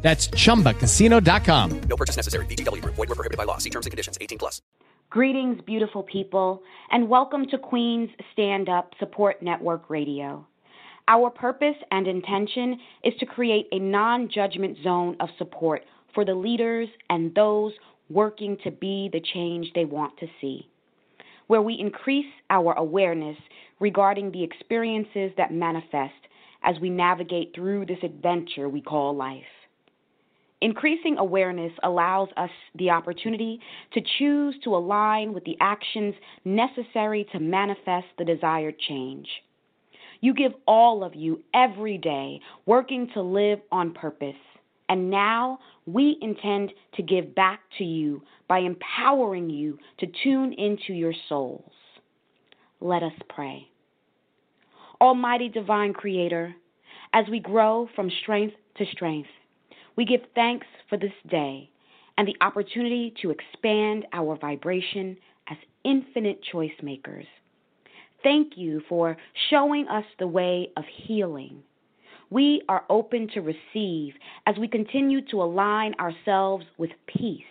That's chumbacasino.com. No purchase necessary. VGW Group. Void were prohibited by law. See terms and conditions. 18 plus. Greetings, beautiful people, and welcome to Queen's Stand Up Support Network Radio. Our purpose and intention is to create a non judgment zone of support for the leaders and those working to be the change they want to see, where we increase our awareness regarding the experiences that manifest as we navigate through this adventure we call life. Increasing awareness allows us the opportunity to choose to align with the actions necessary to manifest the desired change. You give all of you every day working to live on purpose. And now we intend to give back to you by empowering you to tune into your souls. Let us pray. Almighty Divine Creator, as we grow from strength to strength, we give thanks for this day and the opportunity to expand our vibration as infinite choice makers. Thank you for showing us the way of healing. We are open to receive as we continue to align ourselves with peace.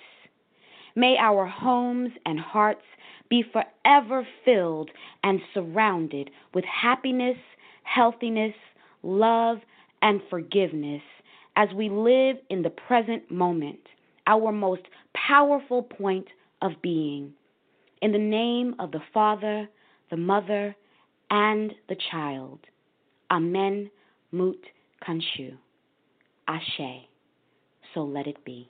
May our homes and hearts be forever filled and surrounded with happiness, healthiness, love, and forgiveness as we live in the present moment, our most powerful point of being. In the name of the Father, the Mother, and the Child. Amen. Mut Kanshu. Ashe. So let it be.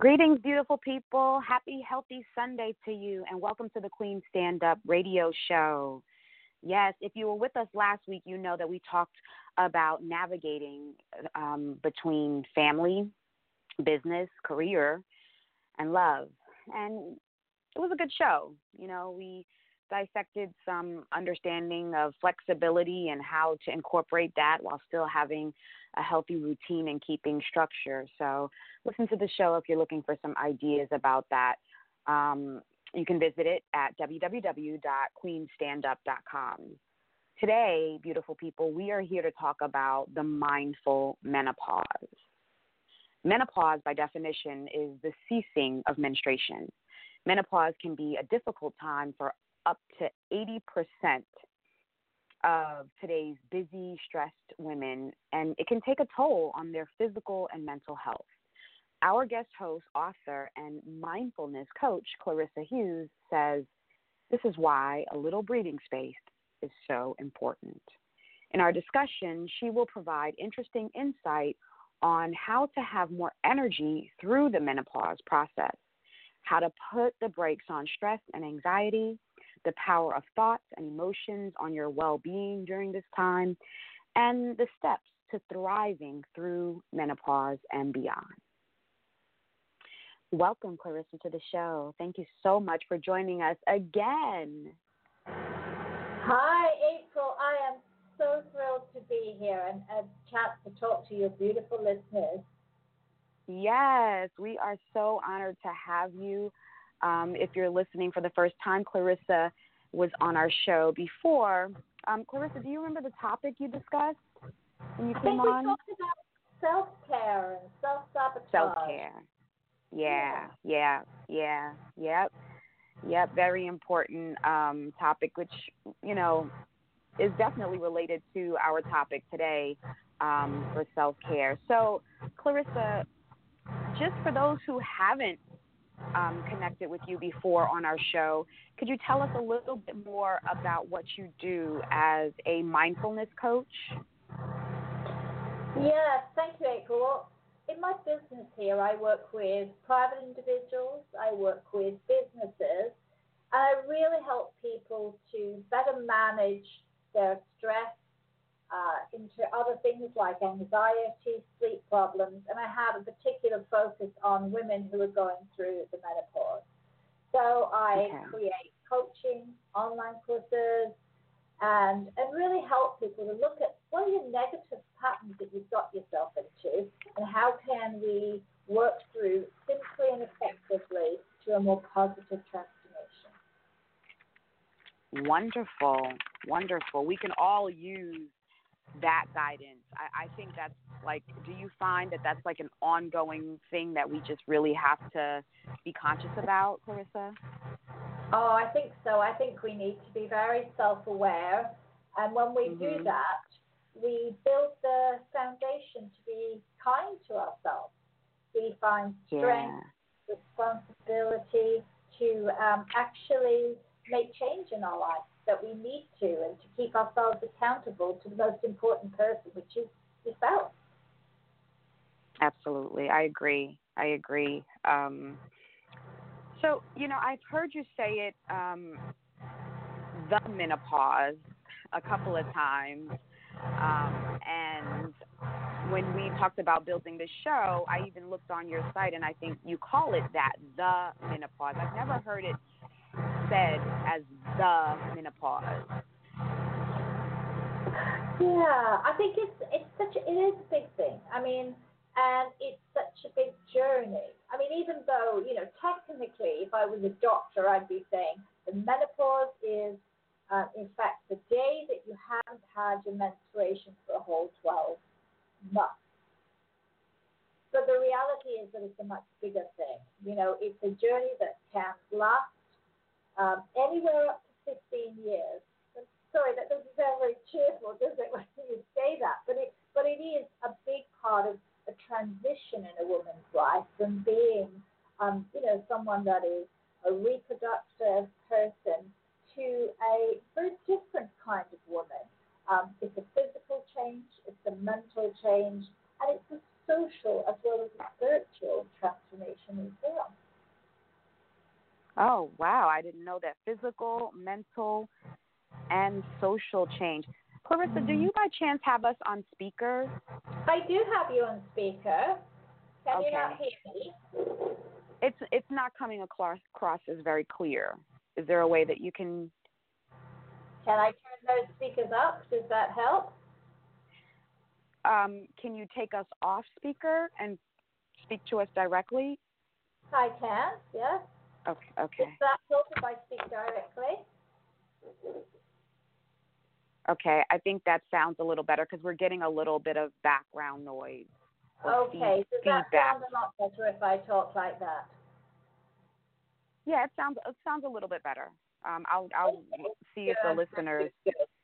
Greetings, beautiful people. Happy, healthy Sunday to you, and welcome to the Queen Stand Up Radio Show. Yes, if you were with us last week, you know that we talked about navigating um, between family, business, career, and love. And it was a good show. You know, we dissected some understanding of flexibility and how to incorporate that while still having a healthy routine and keeping structure. So, listen to the show if you're looking for some ideas about that. Um, you can visit it at www.queenstandup.com. Today, beautiful people, we are here to talk about the mindful menopause. Menopause, by definition, is the ceasing of menstruation. Menopause can be a difficult time for up to 80% of today's busy, stressed women, and it can take a toll on their physical and mental health. Our guest host, author, and mindfulness coach, Clarissa Hughes, says this is why a little breathing space is so important. In our discussion, she will provide interesting insight on how to have more energy through the menopause process, how to put the brakes on stress and anxiety, the power of thoughts and emotions on your well being during this time, and the steps to thriving through menopause and beyond. Welcome, Clarissa, to the show. Thank you so much for joining us again. Hi, April. I am so thrilled to be here and a chance to talk to your beautiful listeners. Yes, we are so honored to have you. Um, if you're listening for the first time, Clarissa was on our show before. Um, Clarissa, do you remember the topic you discussed when you I came think on? we talked about self care and self sabotage. Self care. Yeah, yeah, yeah, yep, yep. Very important um, topic, which you know is definitely related to our topic today um, for self care. So, Clarissa, just for those who haven't um, connected with you before on our show, could you tell us a little bit more about what you do as a mindfulness coach? Yes, thank you, April. In my business here, I work with private individuals, I work with businesses, and I really help people to better manage their stress uh, into other things like anxiety, sleep problems, and I have a particular focus on women who are going through the menopause. So I Okay. create coaching, online courses, and and really help people to look at what are your negative patterns that you've got yourself into, and how can we work through simply and effectively to a more positive transformation. Wonderful, wonderful. We can all use that guidance. I, I think that's like, do you find that that's like an ongoing thing that we just really have to be conscious about, Clarissa? Oh, I think so. I think we need to be very self aware. And when we do Mhm. that, we build the foundation to be kind to ourselves. We find strength, responsibility to um, actually make change in our life that we need to and to keep ourselves accountable to the most important person, which is yourself. Absolutely. I agree. I agree. Um, so, you know, I've heard you say it, um, the menopause, a couple of times. Um, and when we talked about building this show, I even looked on your site and I think you call it that, the menopause. I've never heard it said as the menopause. Yeah, I think it's it's such a, it is a big thing. I mean, and it's such a big journey. I mean, even though you know technically, if I was a doctor, I'd be saying the menopause is, uh, in fact, the day that you haven't had your menstruation for a whole twelve months. But the reality is that it's a much bigger thing. You know, it's a journey that can last um, anywhere up to 15 years. Sorry, that doesn't sound very cheerful, does it, when you say that? But it, but it is a big part of a transition in a woman's life from being, um, you know, someone that is a reproductive person to a very different kind of woman. Um, it's a physical change, it's a mental change, and it's a social as well as a spiritual transformation as well. Oh, wow. I didn't know that physical, mental, and social change. Clarissa, do you by chance have us on speaker? I do have you on speaker. Can you not hear me? It's it's not coming across, across as very clear. Is there a way that you can? Can I turn those speakers up? Does that help? Um, can you take us off speaker and speak to us directly? I can, yes. Okay. Okay. that help if I speak directly? Okay. I think that sounds a little better because we're getting a little bit of background noise. or feed- Okay, does that feedback. sound a lot better if I talk like that? Yeah, it sounds it sounds a little bit better. Um, I'll I'll see if the listeners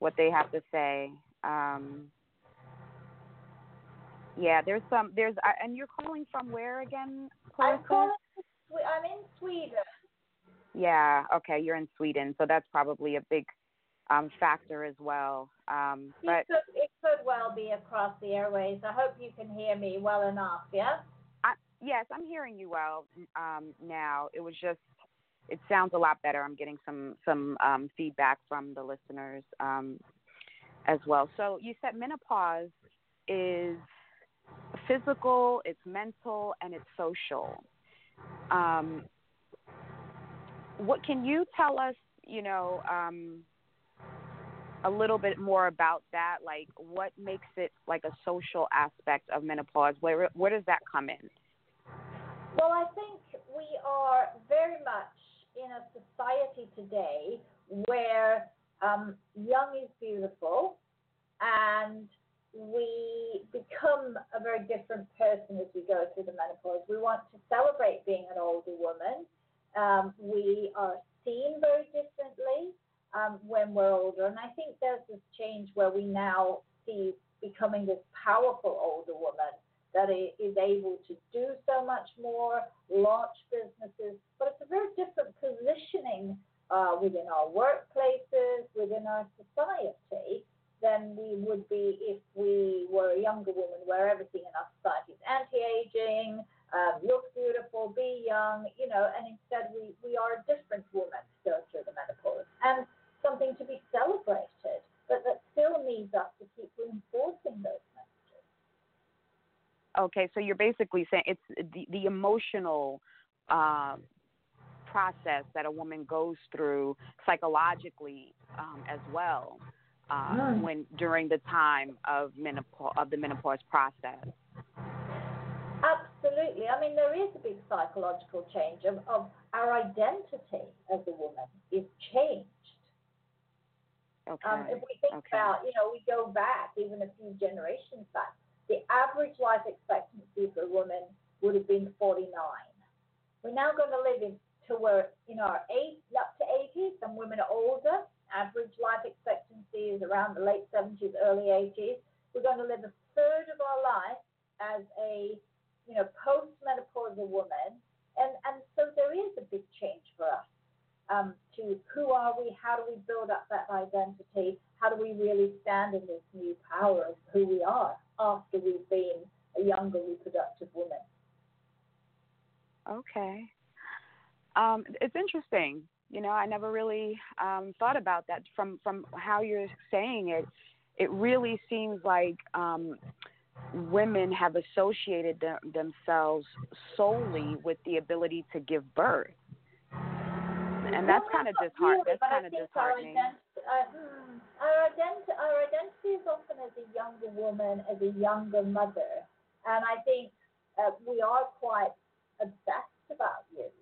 what they have to say. Um, yeah, there's some there's uh, and you're calling from where again, Clarissa? I'm calling. I'm in Sweden. Yeah, okay, you're in Sweden, so that's probably a big um, factor as well. Um, but it could, it could well be across the airways. I hope you can hear me well enough. Yeah. I, yes, I'm hearing you well um, now. It was just it sounds a lot better. I'm getting some some um, feedback from the listeners um, as well. So you said menopause is physical, it's mental, and it's social. Um, what can you tell us? You know, um, a little bit more about that. Like, what makes it like a social aspect of menopause? Where where does that come in? Well, I think we are very much in a society today where um, young is beautiful and we become a very different person as we go through the menopause. We want to celebrate being an older woman. Um, we are seen very differently um, when we're older. And I think there's this change where we now see becoming this powerful older woman that is able to do so much more, launch businesses, but it's a very different positioning uh, within our workplaces, within our society, than we would be if we were a younger woman, where everything in our society is anti-aging, um, look beautiful, be young, you know, and instead we, we are a different woman still through the menopause, and something to be celebrated, but that still needs us to keep reinforcing those messages. Okay, so you're basically saying it's the, the emotional uh, process that a woman goes through psychologically um, as well uh, mm. when during the time of menopause of the menopause process. Absolutely. I mean, there is a big psychological change of, of our identity as a woman is changed. Okay. Um, if we think okay. about, you know, we go back even a few generations back, the average life expectancy for a woman would have been 49. We're now going to live in till we're in our eight, up to 80. Some women are older. Average life expectancy is around the late 70s, early 80s. We're going to live a third of our life as a you know postmenopausal woman, and and so there is a big change for us. Um, to who are we? How do we build up that identity? How do we really stand in this new power of who we are? after we've been a younger reproductive woman. Okay. Um, it's interesting. You know, I never really um, thought about that from from how you're saying it. It really seems like um, women have associated them, themselves solely with the ability to give birth, and that's kind of disheartening. That's kind of disheartening. Uh, hmm, our, identi- our identity is often as a younger woman, as a younger mother, and I think uh, we are quite obsessed about youth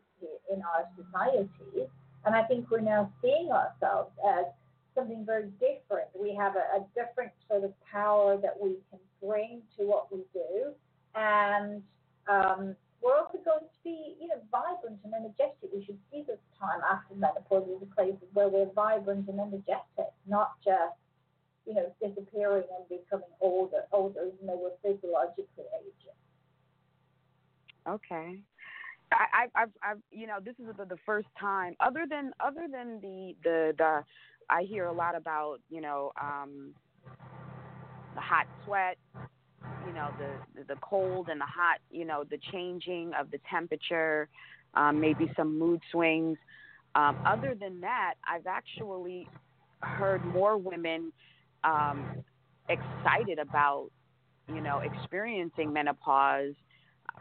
in our society, and I think we're now seeing ourselves as something very different. We have a, a different sort of power that we can bring to what we do, and um, we're also going to be, you know, vibrant and energetic. We should see this time after menopause as a place where we're vibrant and energetic, not just, you know, disappearing and becoming older, older, even though we're physiologically aging. Okay. I, I've, I've, you know, this is the, the first time, other than, other than the, the, the, I hear a lot about, you know, um, the hot sweat, you know the the cold and the hot you know the changing of the temperature um, maybe some mood swings. Um, other than that i've actually heard more women um, excited about you know experiencing menopause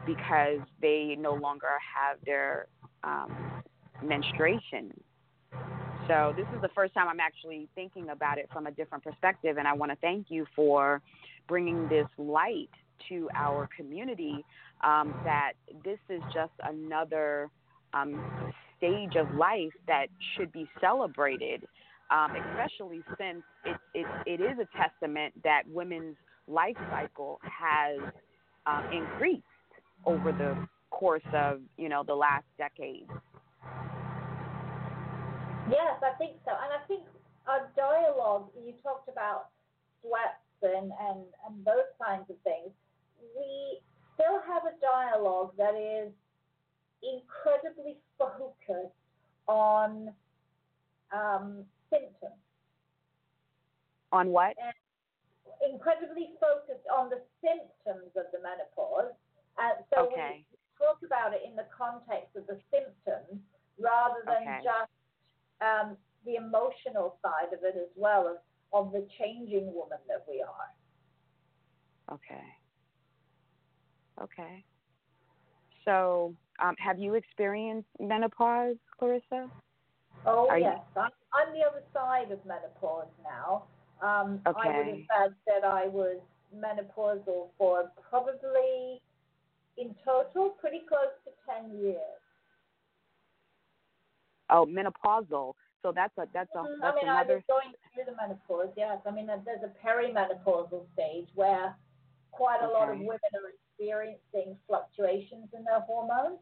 because they no longer have their um, menstruation so this is the first time I'm actually thinking about it from a different perspective, and I want to thank you for bringing this light to our community. Um, that this is just another um, stage of life that should be celebrated, um, especially since it, it, it is a testament that women's life cycle has um, increased over the course of you know the last decade. Yes, I think so. And I think our dialogue, you talked about sweats and, and, and those kinds of things. We still have a dialogue that is incredibly focused on um, symptoms. On what? And incredibly focused on the symptoms of the menopause. And so Okay. we talk about it in the context of the symptoms rather than Okay. just um, the emotional side of it as well of, of the changing woman that we are. Okay. Okay. So, um, have you experienced menopause, Clarissa? Oh Are you- yes, I'm, I'm the other side of menopause now. Um, I would have said that I was menopausal for probably, in total, pretty close to ten years. Oh, menopausal. So that's a that's a Mhm. that's I mean, I was going through the menopause. Yes, I mean, there's a perimenopausal stage where quite a lot of women are experiencing fluctuations in their hormones,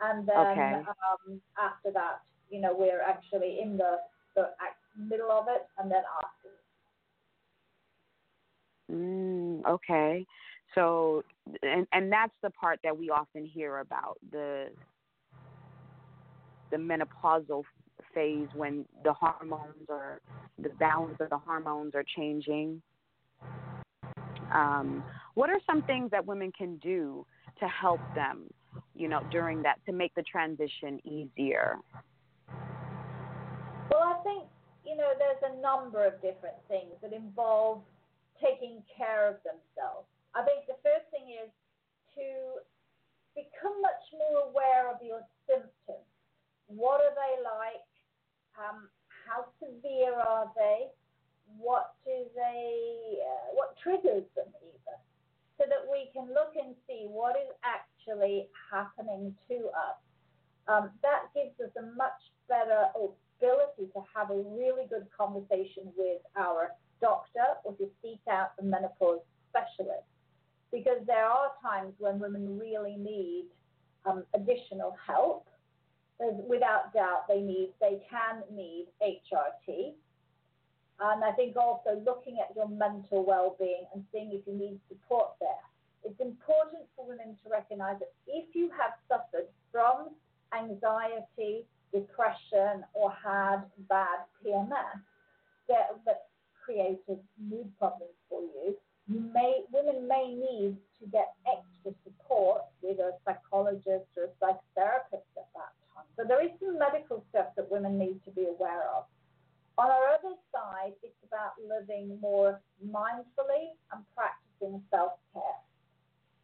and then Okay. um, after that, you know, we're actually in the the middle of it, and then after. Mm, okay. So, and and that's the part that we often hear about the the menopausal phase when the hormones are the balance of the hormones are changing. Um, what are some things that women can do to help them, you know, during that to make the transition easier? Well, I think, you know, there's a number of different things that involve taking care of themselves. I think the first thing is to become much more aware of your symptoms. What are they like? Um, how severe are they? What do they? Uh, what triggers them even? So that we can look and see what is actually happening to us. Um, that gives us a much better ability to have a really good conversation with our doctor or to seek out the menopause specialist. Because there are times when women really need um, additional help. There's, without doubt, they need, they can need HRT. And I think also looking at your mental well-being and seeing if you need support there. It's important for women to recognize that if you have suffered from anxiety, depression, or had bad PMS that, that created mood problems for you may women may need to get extra support with a psychologist or a psychotherapist at that time. So there is some medical stuff that women need to be aware of. On our other side, it's about living more mindfully and practicing self care.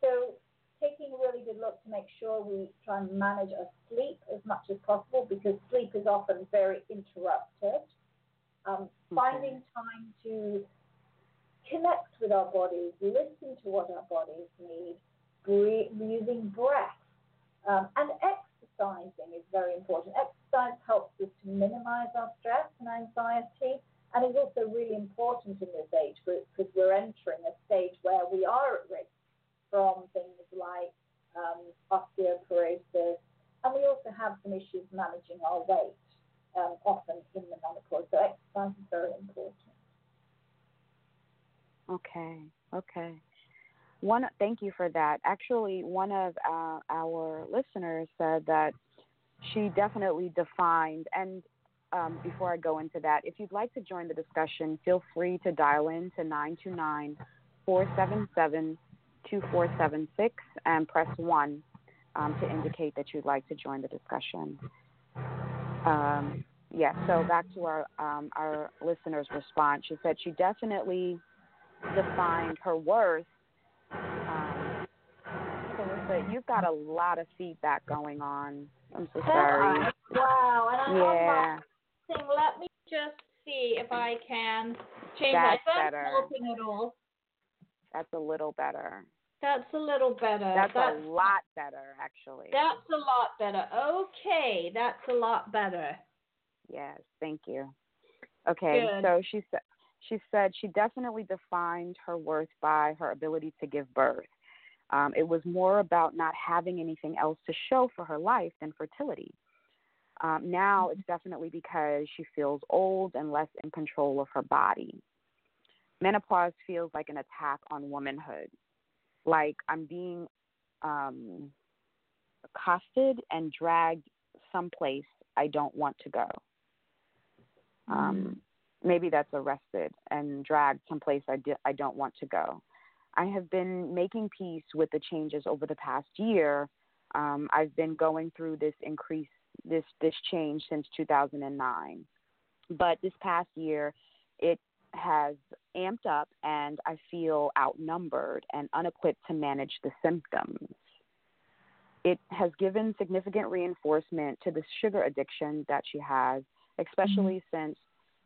So taking a really good look to make sure we try and manage our sleep as much as possible because sleep is often very interrupted. Um, Finding time to connect with our bodies, listen to what our bodies need, breathe, using breath, um, and exercising is very important. Exercise helps us to minimize our stress and anxiety, and is also really important in this age group because we're entering a stage where we are at risk from things like um, osteoporosis, and we also have some issues managing our weight, um, often in the menopause. So exercise is very important. Okay. Okay. One, thank you for that. Actually, one of uh, our listeners said that she definitely defined. And um, before I go into that, if you'd like to join the discussion, feel free to dial in to 929 477 2476 and press 1 um, to indicate that you'd like to join the discussion. Um, yeah, so back to our, um, our listener's response. She said she definitely defined her worth. Um, Clarissa, you've got a lot of feedback going on. I'm so sorry. Wow, and I Yeah, thing. Let me just see if I can change That's that. That's helping at all. that's a little better. That's a little better. That's that's, a lot better, actually. that's a lot better. Okay, that's a lot better. Yes, thank you. Okay, Good. so she said she said she definitely defined her worth by her ability to give birth. Um, it was more about not having anything else to show for her life than fertility. Um, now it's definitely because she feels old and less in control of her body. Menopause feels like an attack on womanhood, like I'm being um, accosted and dragged someplace I don't want to go. Um, maybe that's arrested and dragged someplace I, di- I don't want to go. I have been making peace with the changes over the past year. Um, I've been going through this increase, this this change since 2009, but this past year, it has amped up, and I feel outnumbered and unequipped to manage the symptoms. It has given significant reinforcement to the sugar addiction that she has, especially mm-hmm. since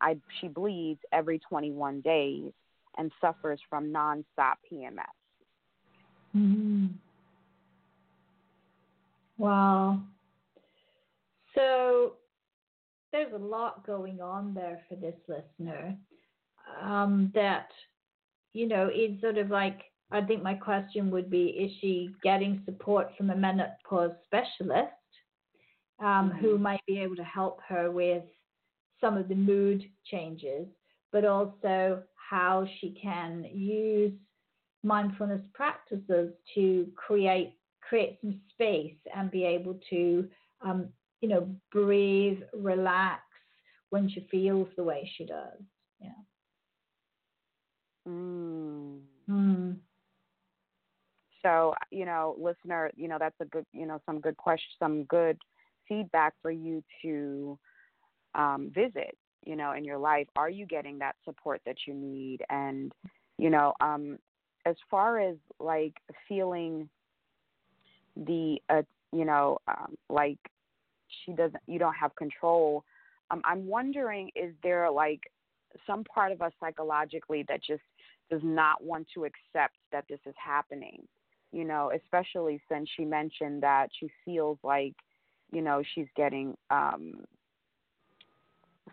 I, she bleeds every 21 days and suffers from nonstop PMS. Mm-hmm. Wow. So there's a lot going on there for this listener. Um, that, you know, it's sort of like, I think my question would be is she getting support from a menopause specialist um, mm-hmm. who might be able to help her with some of the mood changes, but also how she can use mindfulness practices to create create some space and be able to um, you know breathe relax when she feels the way she does yeah mm. Mm. so you know listener you know that's a good you know some good question some good feedback for you to um, visit you know in your life are you getting that support that you need? And you know um as far as like feeling the uh, you know um like she doesn't you don't have control um i'm wondering is there like some part of us psychologically that just does not want to accept that this is happening? You know especially since she mentioned that she feels like you know she's getting um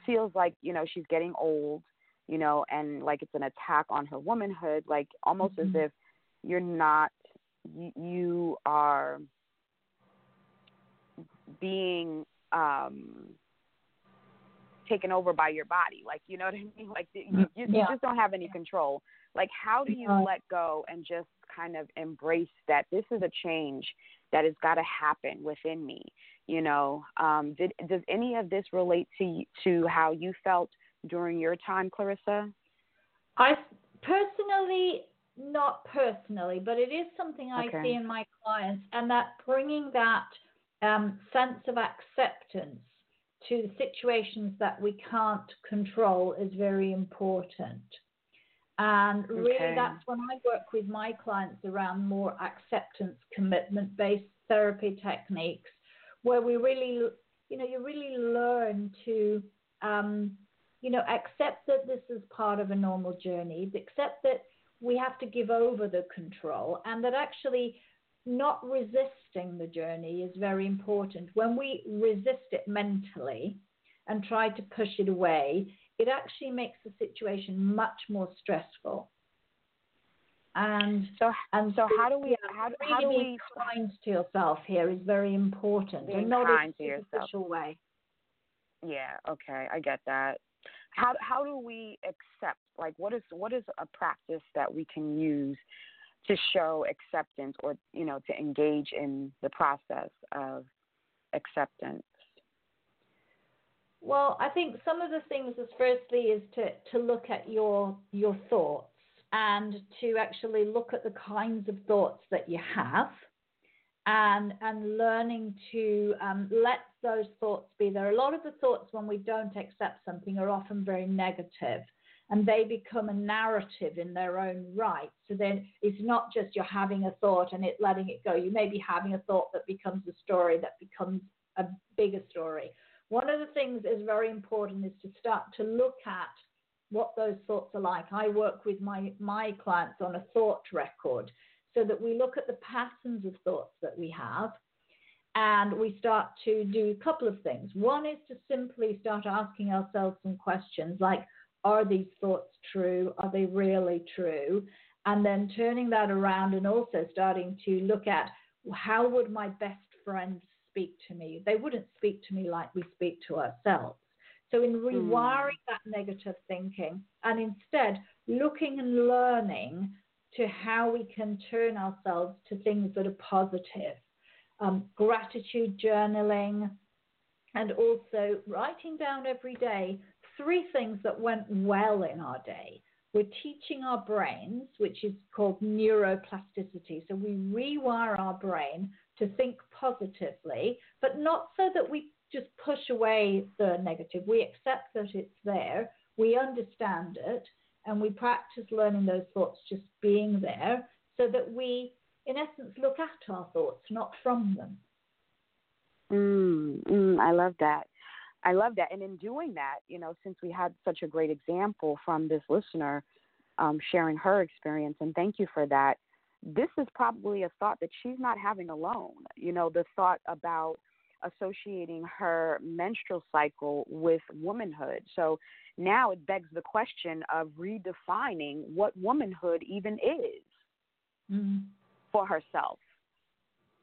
feels like you know she's getting old you know and like it's an attack on her womanhood like almost mm-hmm. as if you're not you, you are being um taken over by your body like you know what i mean like you, you, you yeah. just don't have any control like how do you let go and just kind of embrace that this is a change that has got to happen within me you know um did, does any of this relate to to how you felt during your time clarissa i personally not personally but it is something i okay. see in my clients and that bringing that um, sense of acceptance to the situations that we can't control is very important and really, okay. that's when I work with my clients around more acceptance, commitment based therapy techniques, where we really, you know, you really learn to, um, you know, accept that this is part of a normal journey, accept that we have to give over the control, and that actually not resisting the journey is very important. When we resist it mentally and try to push it away, it actually makes the situation much more stressful. And so, and so, how do we? How, how do we? kind to yourself here is very important, being and not kind in a superficial way. Yeah. Okay, I get that. How how do we accept? Like, what is what is a practice that we can use to show acceptance, or you know, to engage in the process of acceptance? Well, I think some of the things is firstly is to, to look at your your thoughts and to actually look at the kinds of thoughts that you have and and learning to um, let those thoughts be there. A lot of the thoughts when we don't accept something are often very negative and they become a narrative in their own right. So then it's not just you're having a thought and it letting it go. You may be having a thought that becomes a story that becomes a bigger story. One of the things is very important is to start to look at what those thoughts are like. I work with my, my clients on a thought record so that we look at the patterns of thoughts that we have and we start to do a couple of things. One is to simply start asking ourselves some questions like, are these thoughts true? Are they really true? And then turning that around and also starting to look at how would my best friend speak to me. They wouldn't speak to me like we speak to ourselves. So, in rewiring mm. that negative thinking and instead looking and learning to how we can turn ourselves to things that are positive, um, gratitude journaling, and also writing down every day three things that went well in our day. We're teaching our brains, which is called neuroplasticity. So we rewire our brain to think positively, but not so that we just push away the negative. We accept that it's there, we understand it, and we practice learning those thoughts just being there so that we, in essence, look at our thoughts, not from them. Mm, mm, I love that. I love that. And in doing that, you know, since we had such a great example from this listener um, sharing her experience, and thank you for that, this is probably a thought that she's not having alone. You know, the thought about associating her menstrual cycle with womanhood. So now it begs the question of redefining what womanhood even is mm-hmm. for herself,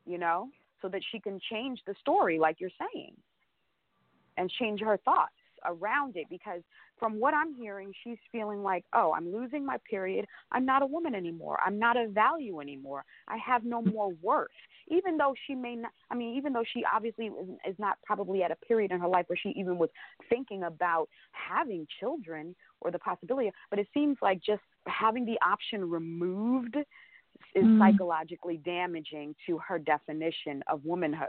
you know, so that she can change the story, like you're saying and change her thoughts around it because from what I'm hearing, she's feeling like, oh, I'm losing my period. I'm not a woman anymore. I'm not of value anymore. I have no more worth. Even though she may not, I mean, even though she obviously is not probably at a period in her life where she even was thinking about having children or the possibility, but it seems like just having the option removed is mm. psychologically damaging to her definition of womanhood.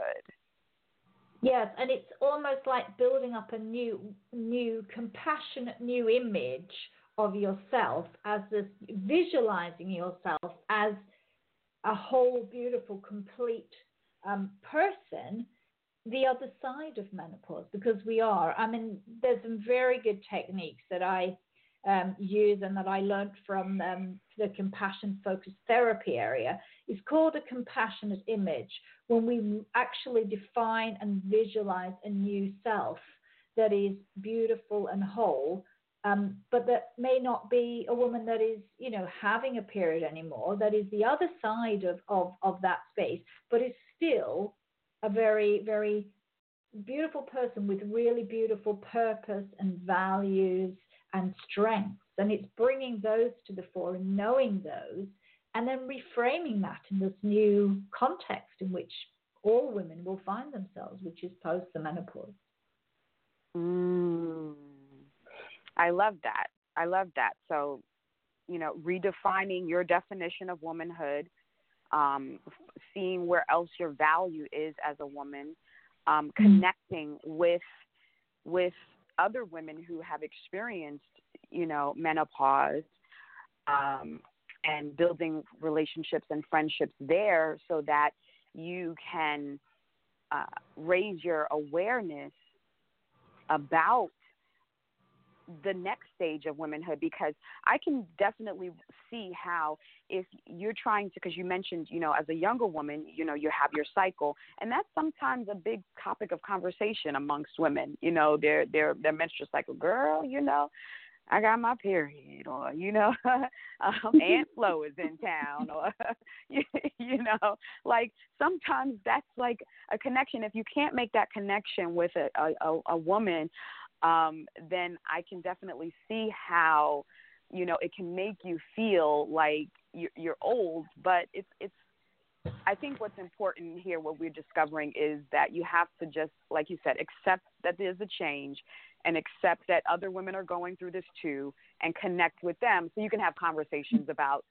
Yes, and it's almost like building up a new, new compassionate new image of yourself as this visualizing yourself as a whole, beautiful, complete um, person. The other side of menopause, because we are. I mean, there's some very good techniques that I um, use and that I learned from um, the compassion focused therapy area is called a compassionate image when we actually define and visualize a new self that is beautiful and whole, um, but that may not be a woman that is, you know, having a period anymore. That is the other side of, of, of that space, but is still a very, very beautiful person with really beautiful purpose and values and strengths. And it's bringing those to the fore and knowing those and then reframing that in this new context in which all women will find themselves, which is post the menopause. Mm, I love that. I love that. So, you know, redefining your definition of womanhood, um, seeing where else your value is as a woman, um, mm-hmm. connecting with with other women who have experienced, you know, menopause, um, and building relationships and friendships there so that you can uh, raise your awareness about the next stage of womanhood because I can definitely see how if you're trying to because you mentioned you know as a younger woman you know you have your cycle and that's sometimes a big topic of conversation amongst women you know their their their menstrual cycle girl you know I got my period, or you know, um, Aunt Flo is in town, or you, you know, like sometimes that's like a connection. If you can't make that connection with a a, a woman, um, then I can definitely see how, you know, it can make you feel like you're, you're old. But it's it's. I think what's important here, what we're discovering, is that you have to just, like you said, accept that there's a change and accept that other women are going through this too and connect with them so you can have conversations about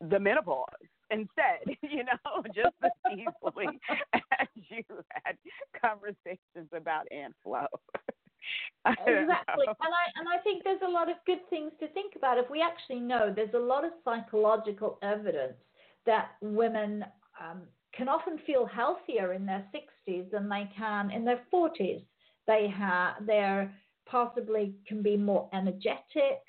the menopause instead, you know, just as easily as you had conversations about Aunt Flo. Exactly, and I and I think there's a lot of good things to think about. If we actually know, there's a lot of psychological evidence that women um, can often feel healthier in their 60s than they can in their 40s. They have they're possibly can be more energetic.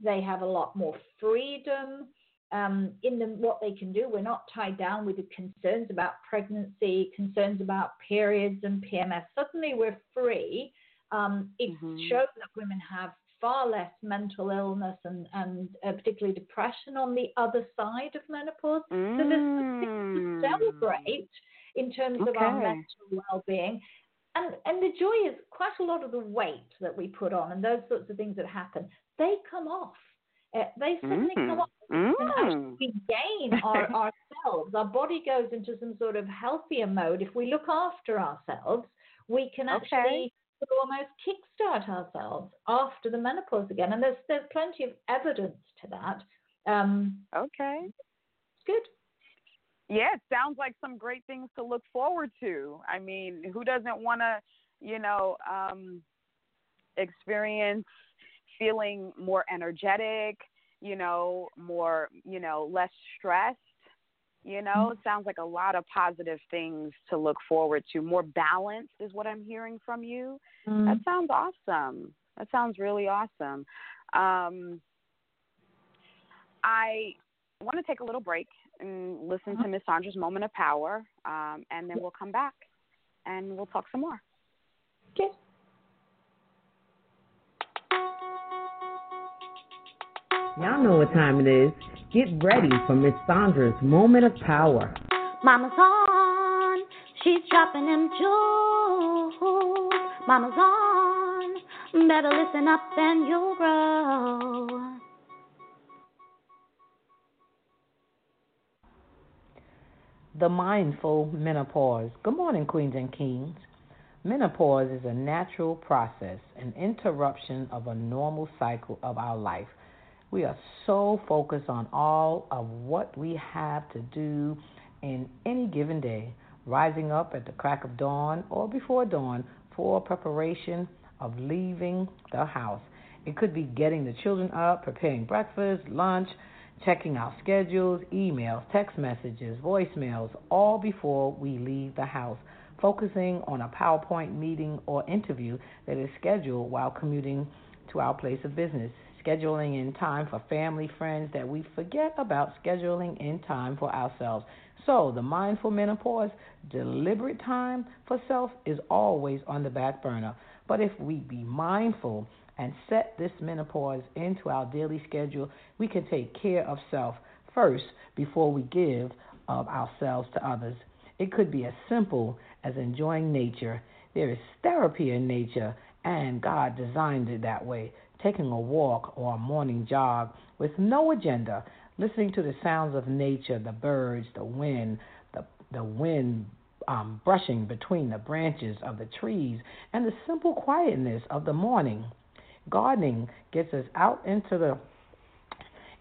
They have a lot more freedom um, in the, what they can do. We're not tied down with the concerns about pregnancy, concerns about periods and PMS. Suddenly we're free. Um, it mm-hmm. shows that women have far less mental illness and, and uh, particularly depression on the other side of menopause. Mm. So there's something to mm. celebrate in terms okay. of our mental well-being and and the joy is quite a lot of the weight that we put on and those sorts of things that happen they come off uh, they suddenly mm. come off mm. and actually we gain our, ourselves our body goes into some sort of healthier mode if we look after ourselves we can actually okay. To almost kickstart ourselves after the menopause again. And there's there's plenty of evidence to that. Um, okay. Good. Yeah, it sounds like some great things to look forward to. I mean, who doesn't want to, you know, um, experience feeling more energetic, you know, more, you know, less stressed? You know, mm-hmm. it sounds like a lot of positive things to look forward to. More balance is what I'm hearing from you. Mm-hmm. That sounds awesome. That sounds really awesome. Um, I want to take a little break and listen to uh-huh. Miss Sandra's moment of power, um, and then we'll come back and we'll talk some more. Okay. Y'all know what time it is. Get ready for Miss Sandra's moment of power. Mama's on. She's dropping them jewels. Mama's on. Better listen up and you'll grow. The mindful menopause. Good morning, queens and kings. Menopause is a natural process, an interruption of a normal cycle of our life we are so focused on all of what we have to do in any given day, rising up at the crack of dawn or before dawn for preparation of leaving the house. It could be getting the children up, preparing breakfast, lunch, checking our schedules, emails, text messages, voicemails, all before we leave the house, focusing on a PowerPoint meeting or interview that is scheduled while commuting to our place of business scheduling in time for family, friends, that we forget about scheduling in time for ourselves. So, the mindful menopause, deliberate time for self is always on the back burner. But if we be mindful and set this menopause into our daily schedule, we can take care of self first before we give of ourselves to others. It could be as simple as enjoying nature. There is therapy in nature, and God designed it that way taking a walk or a morning jog with no agenda, listening to the sounds of nature, the birds, the wind, the, the wind um, brushing between the branches of the trees, and the simple quietness of the morning. Gardening gets us out into the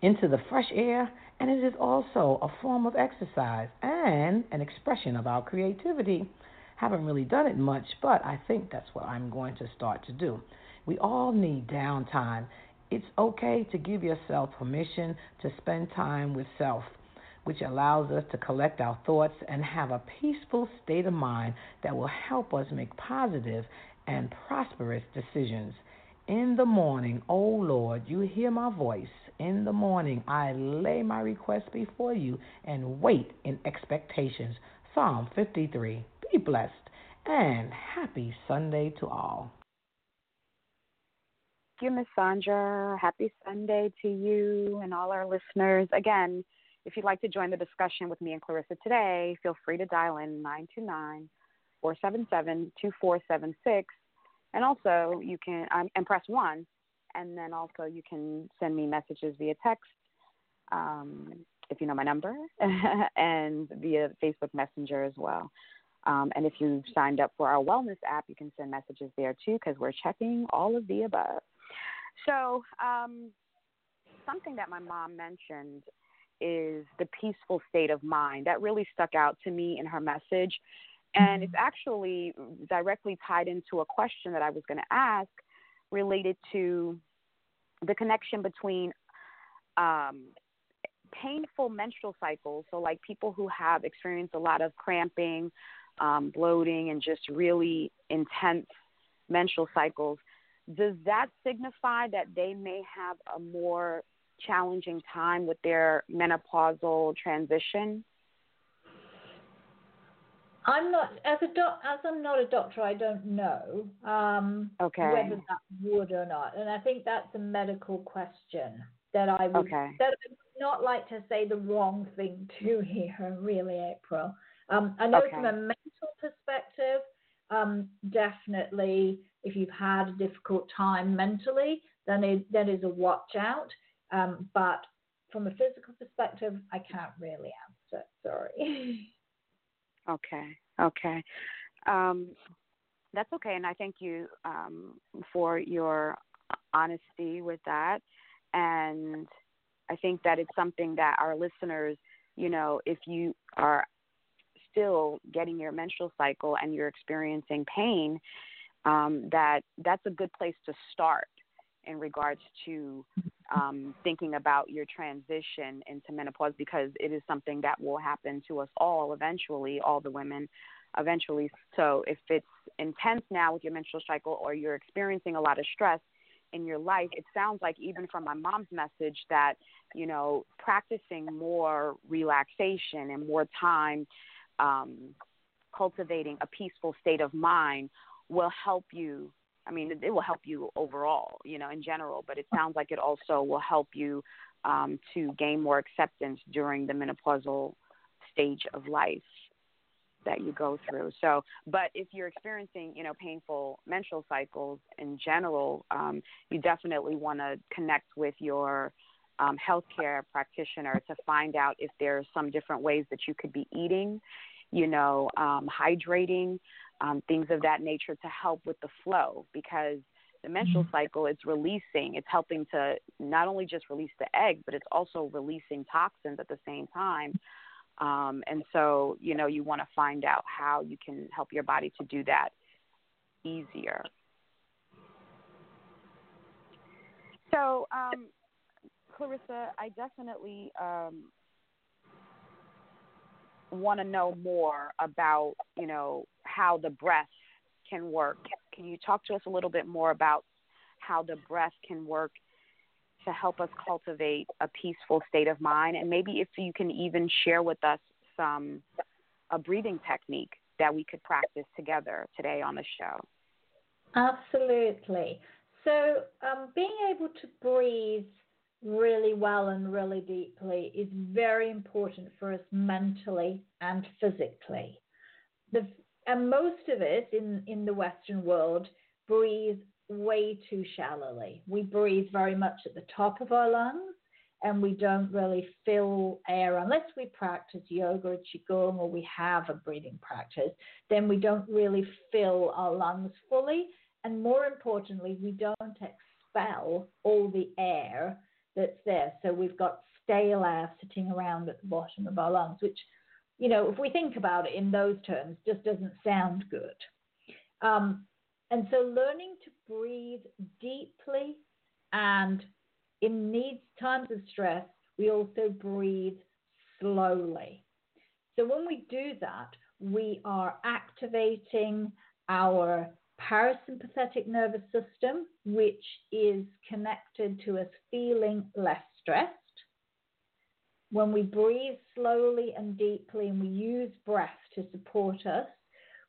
into the fresh air, and it is also a form of exercise and an expression of our creativity. Haven't really done it much, but I think that's what I'm going to start to do. We all need downtime. It's okay to give yourself permission to spend time with self, which allows us to collect our thoughts and have a peaceful state of mind that will help us make positive and prosperous decisions. In the morning, O oh Lord, you hear my voice. In the morning, I lay my request before you and wait in expectations. Psalm 53. Be blessed and happy Sunday to all you, Miss Sandra. Happy Sunday to you and all our listeners. Again, if you'd like to join the discussion with me and Clarissa today, feel free to dial in 929 477 2476. And also, you can, um, and press one. And then also, you can send me messages via text, um, if you know my number, and via Facebook Messenger as well. Um, and if you've signed up for our wellness app, you can send messages there too because we're checking all of the above. So, um, something that my mom mentioned is the peaceful state of mind. That really stuck out to me in her message. And it's mm-hmm. actually directly tied into a question that I was going to ask related to the connection between um, painful menstrual cycles. So, like people who have experienced a lot of cramping, um, bloating, and just really intense menstrual cycles, does that signify that they may have a more challenging time with their menopausal transition? I'm not as a doc, as I'm not a doctor. I don't know um, okay. whether that would or not, and I think that's a medical question that I would okay. that I would not like to say the wrong thing to here. Really, April. Um, I know okay. from a mental perspective, um, definitely if you've had a difficult time mentally, then it, that is a watch out. Um, but from a physical perspective, I can't really answer. Sorry. Okay. Okay. Um, that's okay, and I thank you um, for your honesty with that. And I think that it's something that our listeners, you know, if you are still getting your menstrual cycle and you're experiencing pain, um, that that's a good place to start in regards to um, thinking about your transition into menopause because it is something that will happen to us all eventually, all the women eventually. So if it's intense now with your menstrual cycle or you're experiencing a lot of stress in your life, it sounds like even from my mom's message that, you know, practicing more relaxation and more time um, cultivating a peaceful state of mind will help you I mean, it will help you overall, you know, in general, but it sounds like it also will help you um, to gain more acceptance during the menopausal stage of life that you go through. So, but if you're experiencing, you know, painful menstrual cycles in general, um, you definitely want to connect with your um, healthcare practitioner to find out if there's some different ways that you could be eating, you know, um, hydrating, um, things of that nature to help with the flow because the menstrual mm-hmm. cycle it's releasing. It's helping to not only just release the egg but it's also releasing toxins at the same time. Um, and so you know you want to find out how you can help your body to do that easier. So um, clarissa i definitely um, want to know more about, you know, how the breath can work. Can you talk to us a little bit more about how the breath can work to help us cultivate a peaceful state of mind? And maybe if you can even share with us some a breathing technique that we could practice together today on the show. Absolutely. So, um, being able to breathe really well and really deeply is very important for us mentally and physically. The, and most of us in, in the Western world breathe way too shallowly. We breathe very much at the top of our lungs and we don't really fill air unless we practice yoga or qigong or we have a breathing practice then we don't really fill our lungs fully and more importantly we don't expel all the air that's there. So we've got stale air sitting around at the bottom of our lungs, which, you know, if we think about it in those terms, just doesn't sound good. Um, and so learning to breathe deeply and in these times of stress, we also breathe slowly. So when we do that, we are activating our parasympathetic nervous system, which is connected to us feeling less stressed. When we breathe slowly and deeply and we use breath to support us,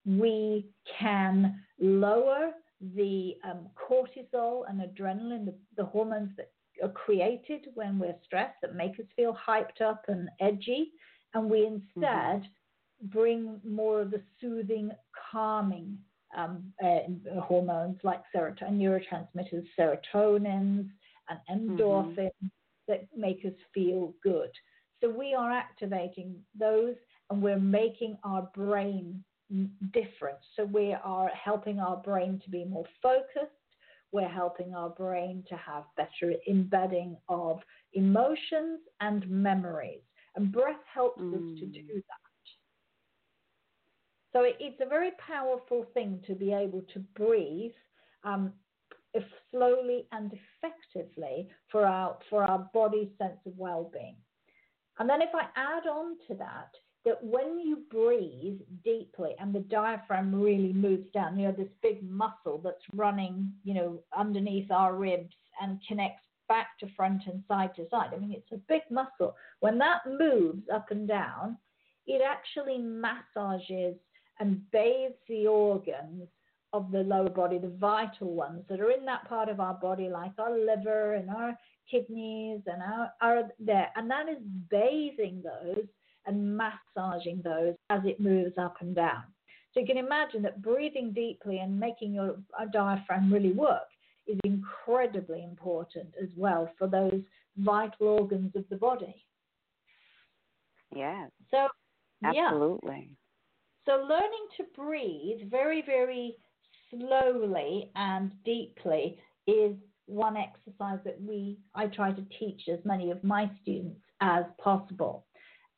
we can lower the um, cortisol and adrenaline, the, the hormones that are created when we're stressed that make us feel hyped up and edgy. And we instead mm-hmm. bring more of the soothing, calming um, uh, hormones like serotonin, neurotransmitters, serotonins, and endorphins mm-hmm. that make us feel good. So we are activating those and we're making our brain different. So we are helping our brain to be more focused. We're helping our brain to have better embedding of emotions and memories. And breath helps mm. us to do mm. that. So it, it's a very powerful thing to be able to breathe um, slowly and effectively for our for our body's sense of well-being. And then if I add on to that, that when you breathe deeply and the diaphragm really moves down, you know, this big muscle that's running, you know, underneath our ribs and connects back to front and side to side. I mean, it's a big muscle. When that moves up and down, it actually massages and bathes the organs of the lower body, the vital ones that are in that part of our body, like our liver and our kidneys and our, our there. And that is bathing those and massaging those as it moves up and down. So you can imagine that breathing deeply and making your uh, diaphragm really work is incredibly important as well for those vital organs of the body. Yeah. So absolutely. Yeah. So learning to breathe very, very slowly and deeply is one exercise that we I try to teach as many of my students as possible.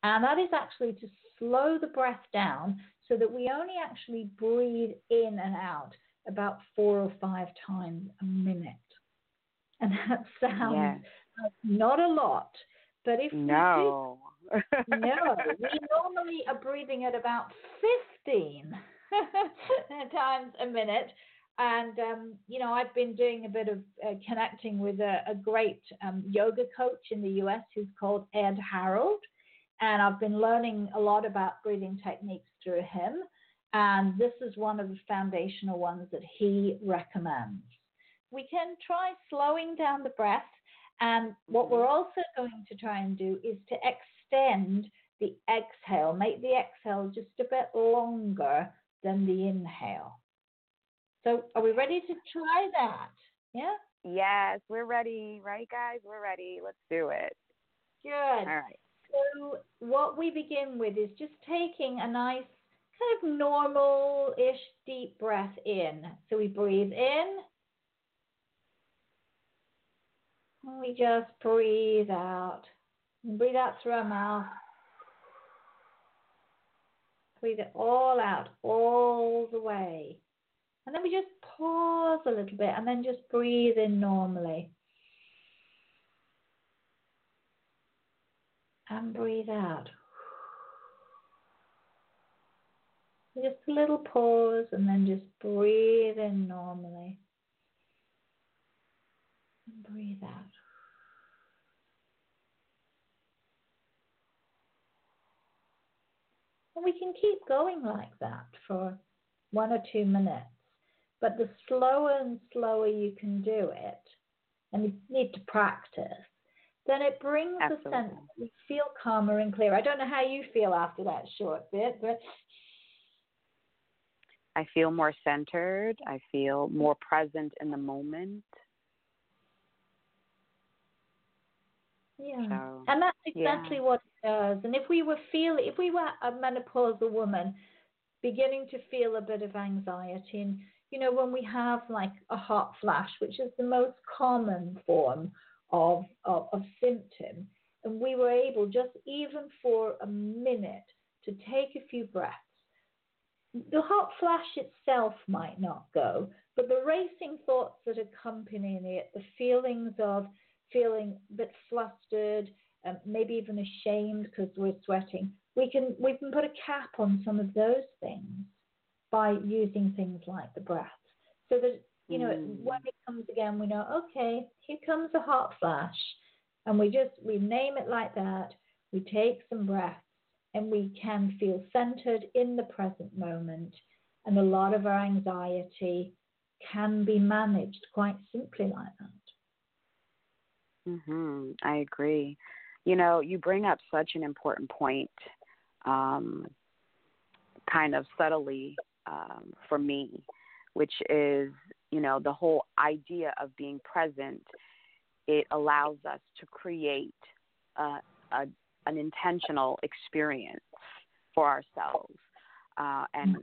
And that is actually to slow the breath down so that we only actually breathe in and out about four or five times a minute. And that sounds Yes. not a lot, but if No. we do, no, we normally are breathing at about 15 times a minute. And, um, you know, I've been doing a bit of uh, connecting with a, a great um, yoga coach in the US who's called Ed Harrold. And I've been learning a lot about breathing techniques through him. And this is one of the foundational ones that he recommends. We can try slowing down the breath. And what we're also going to try and do is to extend the exhale, make the exhale just a bit longer than the inhale. So, are we ready to try that? Yeah? Yes, we're ready, right, guys? We're ready. Let's do it. Good. All right. So, what we begin with is just taking a nice, kind of normal ish deep breath in. So, we breathe in. And we just breathe out. Breathe out through our mouth. Breathe it all out, all the way. And then we just pause a little bit and then just breathe in normally. And breathe out. Just a little pause and then just breathe in normally. And breathe out. And we can keep going like that for one or two minutes. But the slower and slower you can do it, and you need to practice, then it brings a sense Absolutely. you feel calmer and clearer. I don't know how you feel after that short bit, but I feel more centered. I feel more present in the moment. yeah. So, And that's yeah. exactly what And if we were feel if we were a menopausal woman beginning to feel a bit of anxiety and you know, when we have like a hot flash, which is the most common form of, of, of symptom, and we were able just even for a minute to take a few breaths, the hot flash itself might not go, but the racing thoughts that accompany it, the feelings of feeling a bit flustered, um, maybe even ashamed because we're sweating, we can we can put a cap on some of those things by using things like the breath, so that you know Mm. when it comes again, we know okay, here comes a hot flash, and we just we name it like that. We take some breaths, and we can feel centered in the present moment, and a lot of our anxiety can be managed quite simply like that. hmm I agree. You know, you bring up such an important point, um, kind of subtly um, for me, which is, you know, the whole idea of being present. It allows us to create a, a, an intentional experience for ourselves. Uh, and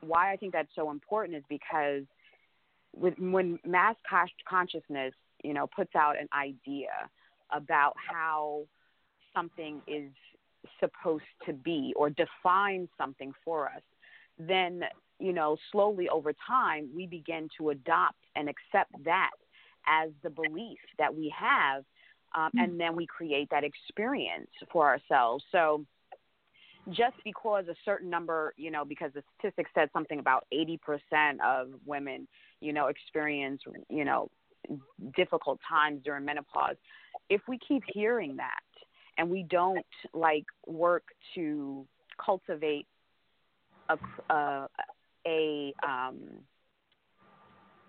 why I think that's so important is because with, when mass con- consciousness, you know, puts out an idea about how something is supposed to be or define something for us, then, you know, slowly over time, we begin to adopt and accept that as the belief that we have. Um, and then we create that experience for ourselves. So, just because a certain number, you know, because the statistics said something about 80% of women, you know, experience, you know, difficult times during menopause. If we keep hearing that and we don't like work to cultivate a a, a um,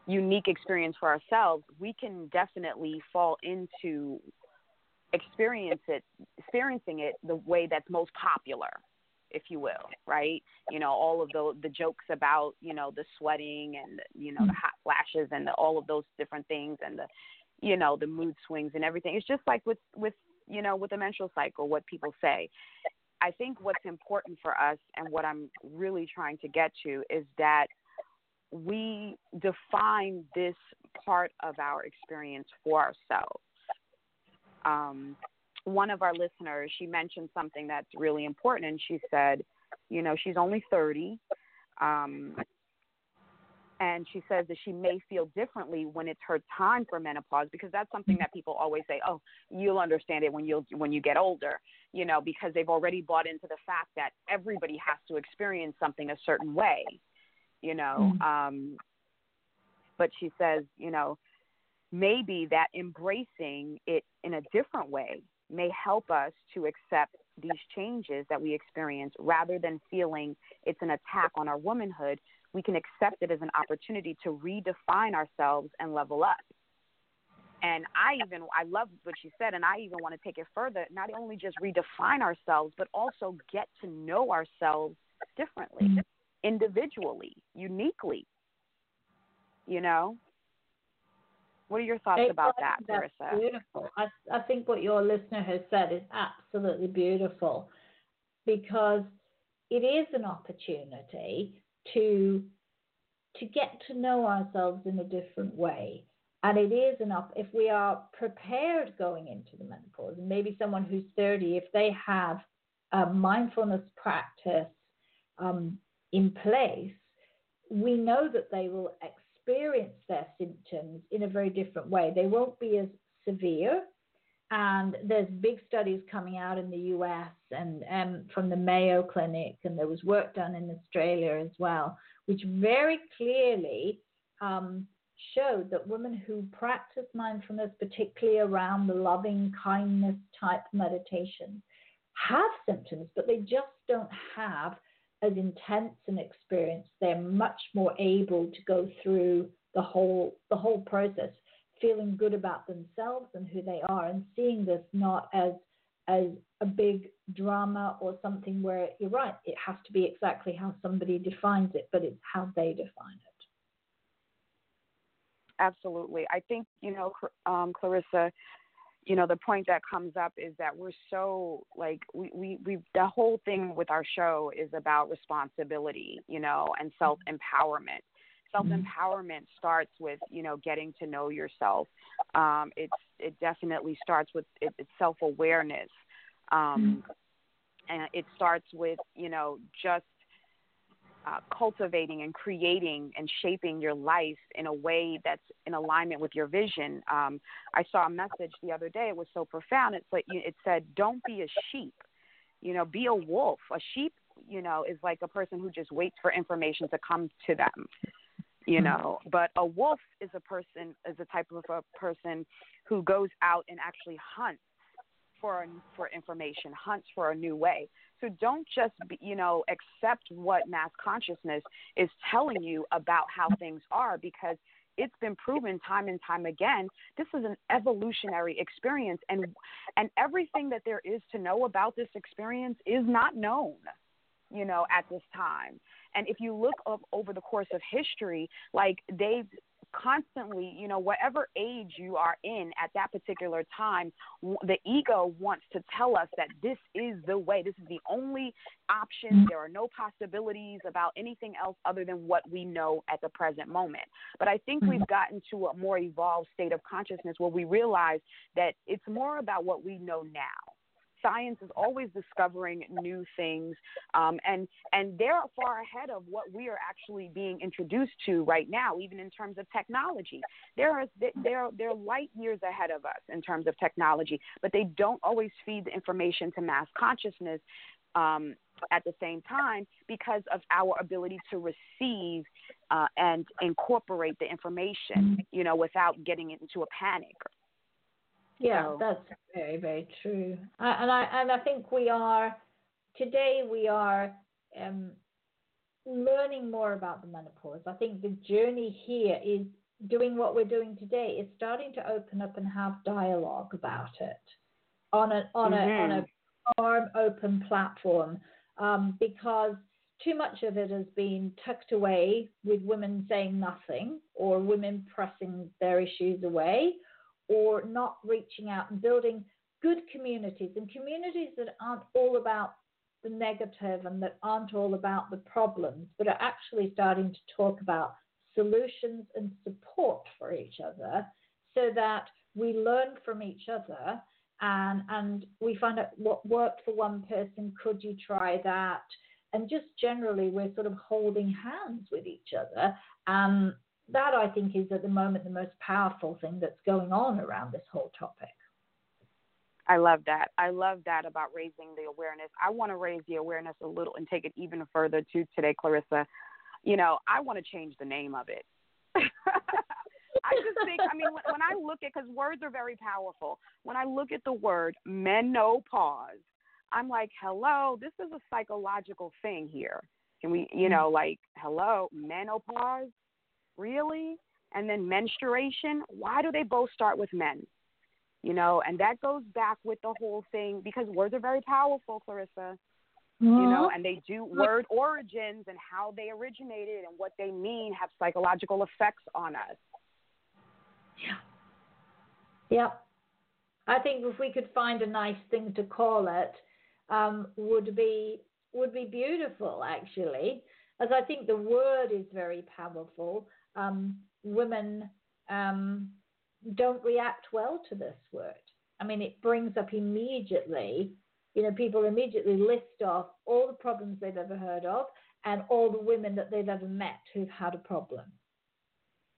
unique experience for ourselves, we can definitely fall into experience it experiencing it the way that's most popular if you will right? You know all of the the jokes about you know the sweating and you know the hot flashes and the, all of those different things and the you know the mood swings and everything. It's just like with with you know with the menstrual cycle what people say. I think what's important for us and what i'm really trying to get to is that we define this part of our experience for ourselves. Um, one of our listeners, she mentioned something that's really important, and she said, you know, she's only 30. Um, and she says that she may feel differently when it's her time for menopause because that's something that people always say oh you'll understand it when you when you get older you know because they've already bought into the fact that everybody has to experience something a certain way you know mm-hmm. um but she says you know maybe that embracing it in a different way may help us to accept these changes that we experience rather than feeling it's an attack on our womanhood we can accept it as an opportunity to redefine ourselves and level up. And I even, I love what she said, and I even want to take it further, not only just redefine ourselves, but also get to know ourselves differently, mm-hmm. individually, uniquely. You know? What are your thoughts about that, That's Clarissa? Beautiful. I, I think what your listener has said is absolutely beautiful because it is an opportunity to to get to know ourselves in a different way. And it is enough if we are prepared going into the menopause, and maybe someone who's 30, if they have a mindfulness practice um, in place, we know that they will experience their symptoms in a very different way. They won't be as severe, and there's big studies coming out in the US and um, from the Mayo Clinic, and there was work done in Australia as well, which very clearly um, showed that women who practice mindfulness, particularly around the loving kindness type meditation, have symptoms, but they just don't have as intense an experience. They're much more able to go through the whole the whole process feeling good about themselves and who they are and seeing this not as as a big drama or something where you're right, it has to be exactly how somebody defines it, but it's how they define it. Absolutely. I think, you know, um, Clarissa, you know, the point that comes up is that we're so like we, we we the whole thing with our show is about responsibility, you know, and self empowerment self empowerment starts with you know getting to know yourself. Um, it's it definitely starts with it, it's self awareness, um, and it starts with you know just uh, cultivating and creating and shaping your life in a way that's in alignment with your vision. Um, I saw a message the other day. It was so profound. It's like it said, "Don't be a sheep. You know, be a wolf. A sheep, you know, is like a person who just waits for information to come to them you mm-hmm. know but a wolf is a person is a type of a person who goes out and actually hunts for for information hunts for a new way. So don't just be, you know accept what mass consciousness is telling you about how things are because it's been proven time and time again this is an evolutionary experience and and everything that there is to know about this experience is not known you know at this time. And if you look up over the course of history, like they've constantly, you know, whatever age you are in at that particular time, the ego wants to tell us that this is the way, this is the only option. There are no possibilities about anything else other than what we know at the present moment. But I think we've mm-hmm. gotten to a more evolved state of consciousness where we realize that it's more about what we know now science is always discovering new things, um, and and they're far ahead of what we are actually being introduced to right now, even in terms of technology. They're they're they're light years ahead of us in terms of technology, but they don't always feed the information to mass consciousness. Um, at the same time, because of our ability to receive uh, and incorporate the information, you know, without getting into a panic yeah, so. that's very very true. and I and I think we are today we are um, learning more about the menopause. I think the journey here is doing what we're doing today is starting to open up and have dialogue about it on a on mm-hmm. a on a mm-hmm. arm open platform um, because too much of it has been tucked away with women saying nothing or women pressing their issues away or not reaching out and building good communities and communities that aren't all about the negative and that aren't all about the problems, but are actually starting to talk about solutions and support for each other so that we learn from each other and and we find out what worked for one person. Could you try that? And just generally we're sort of holding hands with each other um, that i think is at the moment the most powerful thing that's going on around this whole topic I love that. I love that about raising the awareness. I want to raise the awareness a little and take it even further to today, Clarissa. You know, I want to change the name of it. I just think, I mean, when, when I look at, because words are very powerful. When I look at the word menopause, I'm like, hello, this is a psychological thing here. Can we, you mm-hmm. know, like, hello, menopause? Really? And then menstruation? Why do they both start with men? You know, and that goes back with the whole thing because words are very powerful, Clarissa. Mm-hmm. You know, and they do word origins and how they originated and what they mean have psychological effects on us. Yeah. Yeah. I think if we could find a nice thing to call it, um, would be would be beautiful actually. As I think the word is very powerful. Um, women um, don't react well to this word. I mean, it brings up immediately, you know, people immediately list off all the problems they've ever heard of and all the women that they've ever met who've had a problem.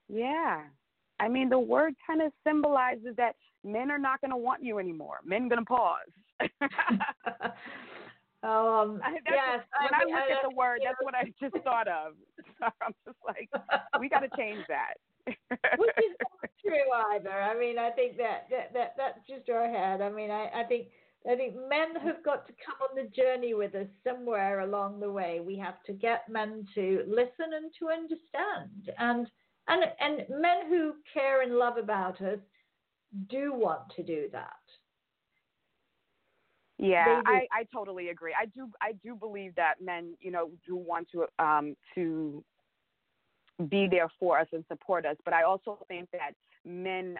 Yeah, I mean, the word kind of symbolizes that men are not going to want you anymore. Men going to pause. um, yes, when I, I look I, at the word, that's what I just thought of. So I'm just like, we got to change that. Which is not true either. I mean, I think that, that, that that's just our head. I mean, I, I think I think men have got to come on the journey with us somewhere along the way. We have to get men to listen and to understand and and and men who care and love about us do want to do that. Yeah, I, I totally agree. I do I do believe that men, you know, do want to um to be there for us and support us, but I also think that men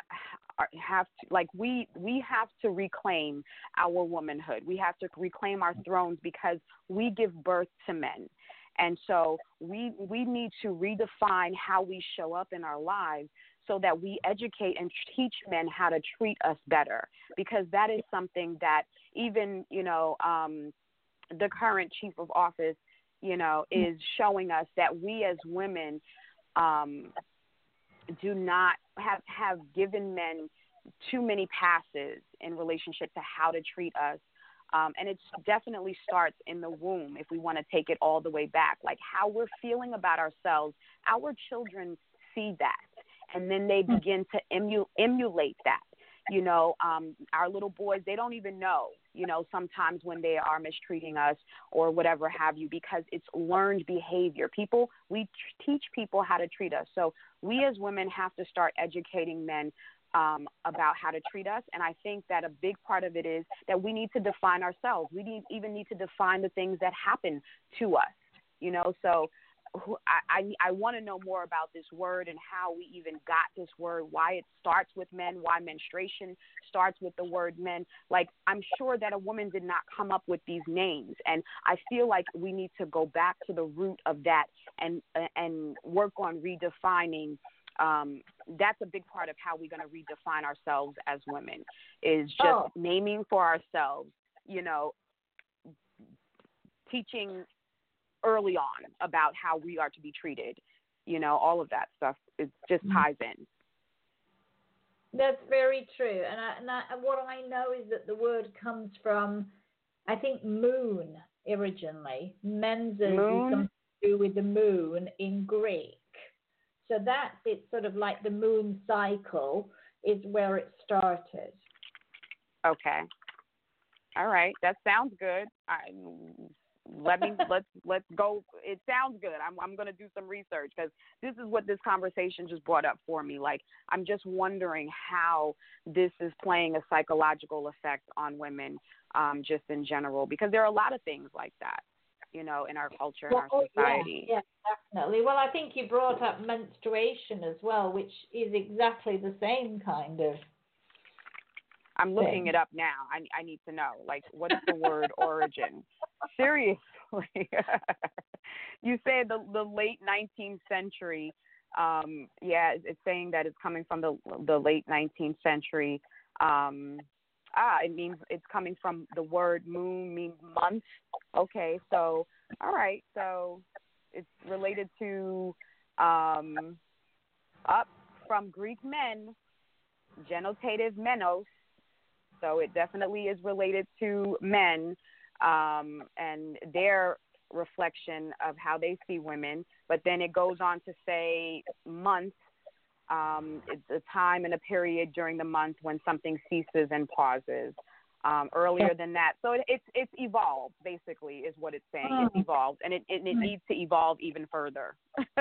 are, have to like we we have to reclaim our womanhood. We have to reclaim our thrones because we give birth to men. And so we we need to redefine how we show up in our lives so that we educate and teach men how to treat us better because that is something that even you know um, the current chief of office you know is showing us that we as women um, do not have have given men too many passes in relationship to how to treat us um, and it definitely starts in the womb if we want to take it all the way back. Like how we're feeling about ourselves, our children see that. And then they hmm. begin to emu- emulate that. You know, um, our little boys, they don't even know, you know, sometimes when they are mistreating us or whatever have you, because it's learned behavior. People, we tr- teach people how to treat us. So we as women have to start educating men um, about how to treat us. And I think that a big part of it is that we need to define ourselves. We need, even need to define the things that happen to us, you know? So I, I, I want to know more about this word and how we even got this word, why it starts with men, why menstruation starts with the word men. Like, I'm sure that a woman did not come up with these names. And I feel like we need to go back to the root of that and, and work on redefining um, that's a big part of how we're going to redefine ourselves as women is just oh. naming for ourselves, you know, teaching early on about how we are to be treated, you know, all of that stuff. It just mm-hmm. ties in. That's very true. And, I, and, I, and what I know is that the word comes from, I think, moon originally. Menses moon? is something to do with the moon in Greek. So that's it's sort of like the moon cycle is where it started. Okay. All right. That sounds good. I, let me let's let's go. It sounds good. I'm I'm going to do some research because this is what this conversation just brought up for me. Like I'm just wondering how this is playing a psychological effect on women, um, just in general, because there are a lot of things like that you know, in our culture and well, our society. Yeah, yeah, definitely. Well, I think you brought up menstruation as well, which is exactly the same kind of. I'm looking it up now. I I need to know, like, what is the word origin? Seriously, you say the the late 19th century. um, yeah, it's, it's saying that it's coming from the the late 19th century. Um, ah, it means it's coming from the word moon means month. Okay, so all right, so it's related to um, up from Greek men, genitive menos. So it definitely is related to men um, and their reflection of how they see women. But then it goes on to say months. Um, it's a time and a period during the month when something ceases and pauses. Um, earlier than that, so it, it's it's evolved. Basically, is what it's saying. It's evolved, and it it, it needs to evolve even further.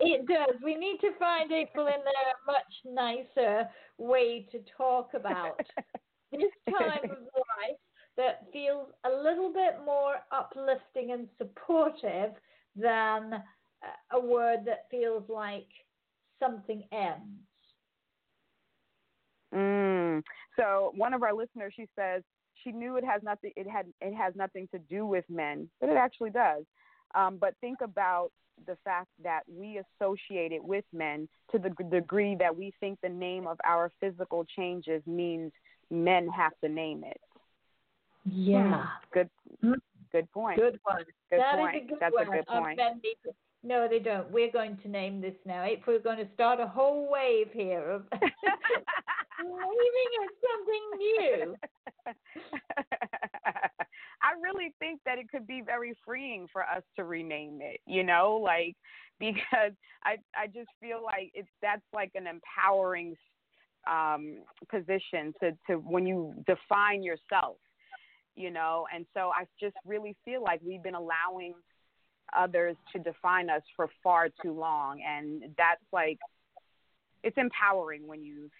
It does. We need to find April in there a much nicer way to talk about this time of life that feels a little bit more uplifting and supportive than a- a word that feels like something ends. Mm. So one of our listeners, she says she knew it has nothing. It had it has nothing to do with men, but it actually does. Um, but think about the fact that we associate it with men to the degree that we think the name of our physical changes means men have to name it. Yeah. Good. Good point. Good one. Good That is point. a good That's one. a good point. No, they don't. We're going to name this now. April, we're going to start a whole wave here of naming it something new. I really think that it could be very freeing for us to rename it, you know, like because I I just feel like it's that's like an empowering um position to to when you define yourself, you know, and so I just really feel like we've been allowing others to define us for far too long and that's like it's empowering when you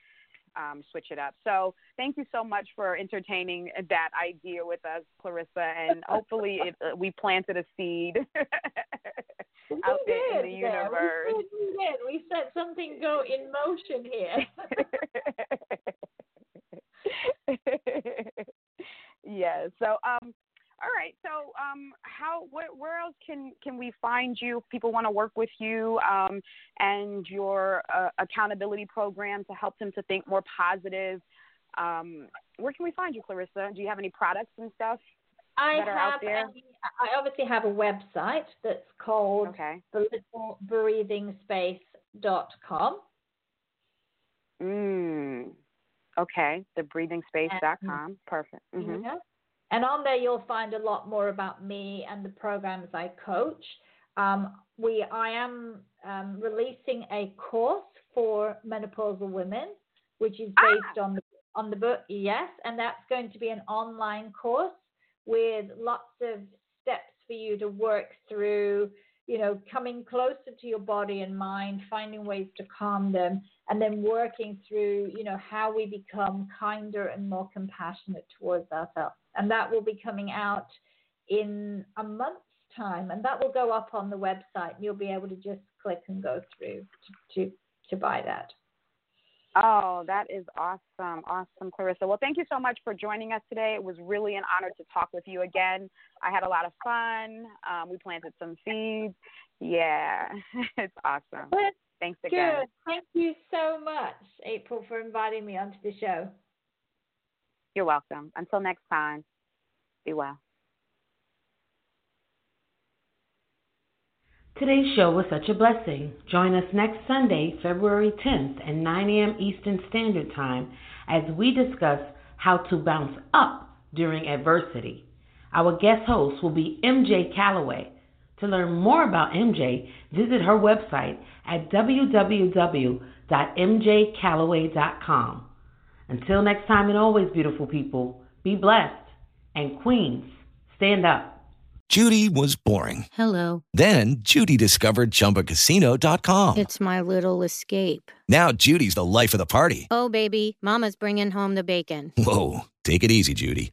um, switch it up. So thank you so much for entertaining that idea with us, Clarissa, and hopefully it, uh, we planted a seed We out there in did, the yeah, universe. We, did, we did. We set something go in motion here. yeah. So um all right. So um how where, where else can can we find you if people want to work with you um and your uh, accountability program to help them to think more positive um where can we find you Clarissa? Do you have any products and stuff? I that are out have. there? a- I obviously have a website that's called Okay. thelittleBreathingSpace.com. Mm. Okay. Thebreathingspace.com. Perfect. Mhm. Yeah. And on there, you'll find a lot more about me and the programs I coach. Um, we, I am um, releasing a course for menopausal women, which is based on the on the book. Yes, and that's going to be an online course with lots of steps for you to work through. You know, coming closer to your body and mind, finding ways to calm them, and then working through, you know, how we become kinder and more compassionate towards ourselves. And that will be coming out in a month's time, and that will go up on the website. And you'll be able to just click and go through to to, to buy that. Oh, that is awesome. Awesome, Clarissa. Well, thank you so much for joining us today. It was really an honor to talk with you again. I had a lot of fun. Um, we planted some seeds. Yeah, it's awesome. Thanks again. Good. Thank you so much, April, for inviting me onto the show. You're welcome. Until next time, be well. Today's show was such a blessing. Join us next Sunday, February 10th at 9 a.m. Eastern Standard Time as we discuss how to bounce up during adversity. Our guest host will be MJ Calloway. To learn more about MJ, visit her website at www.mjcalloway.com. Until next time, and always, beautiful people, be blessed. And Queens, stand up. Judy was boring. Hello. Then Judy discovered ChumbaCasino.com. It's my little escape. Now Judy's the life of the party. Oh, baby, Mama's bringing home the bacon. Whoa, take it easy, Judy.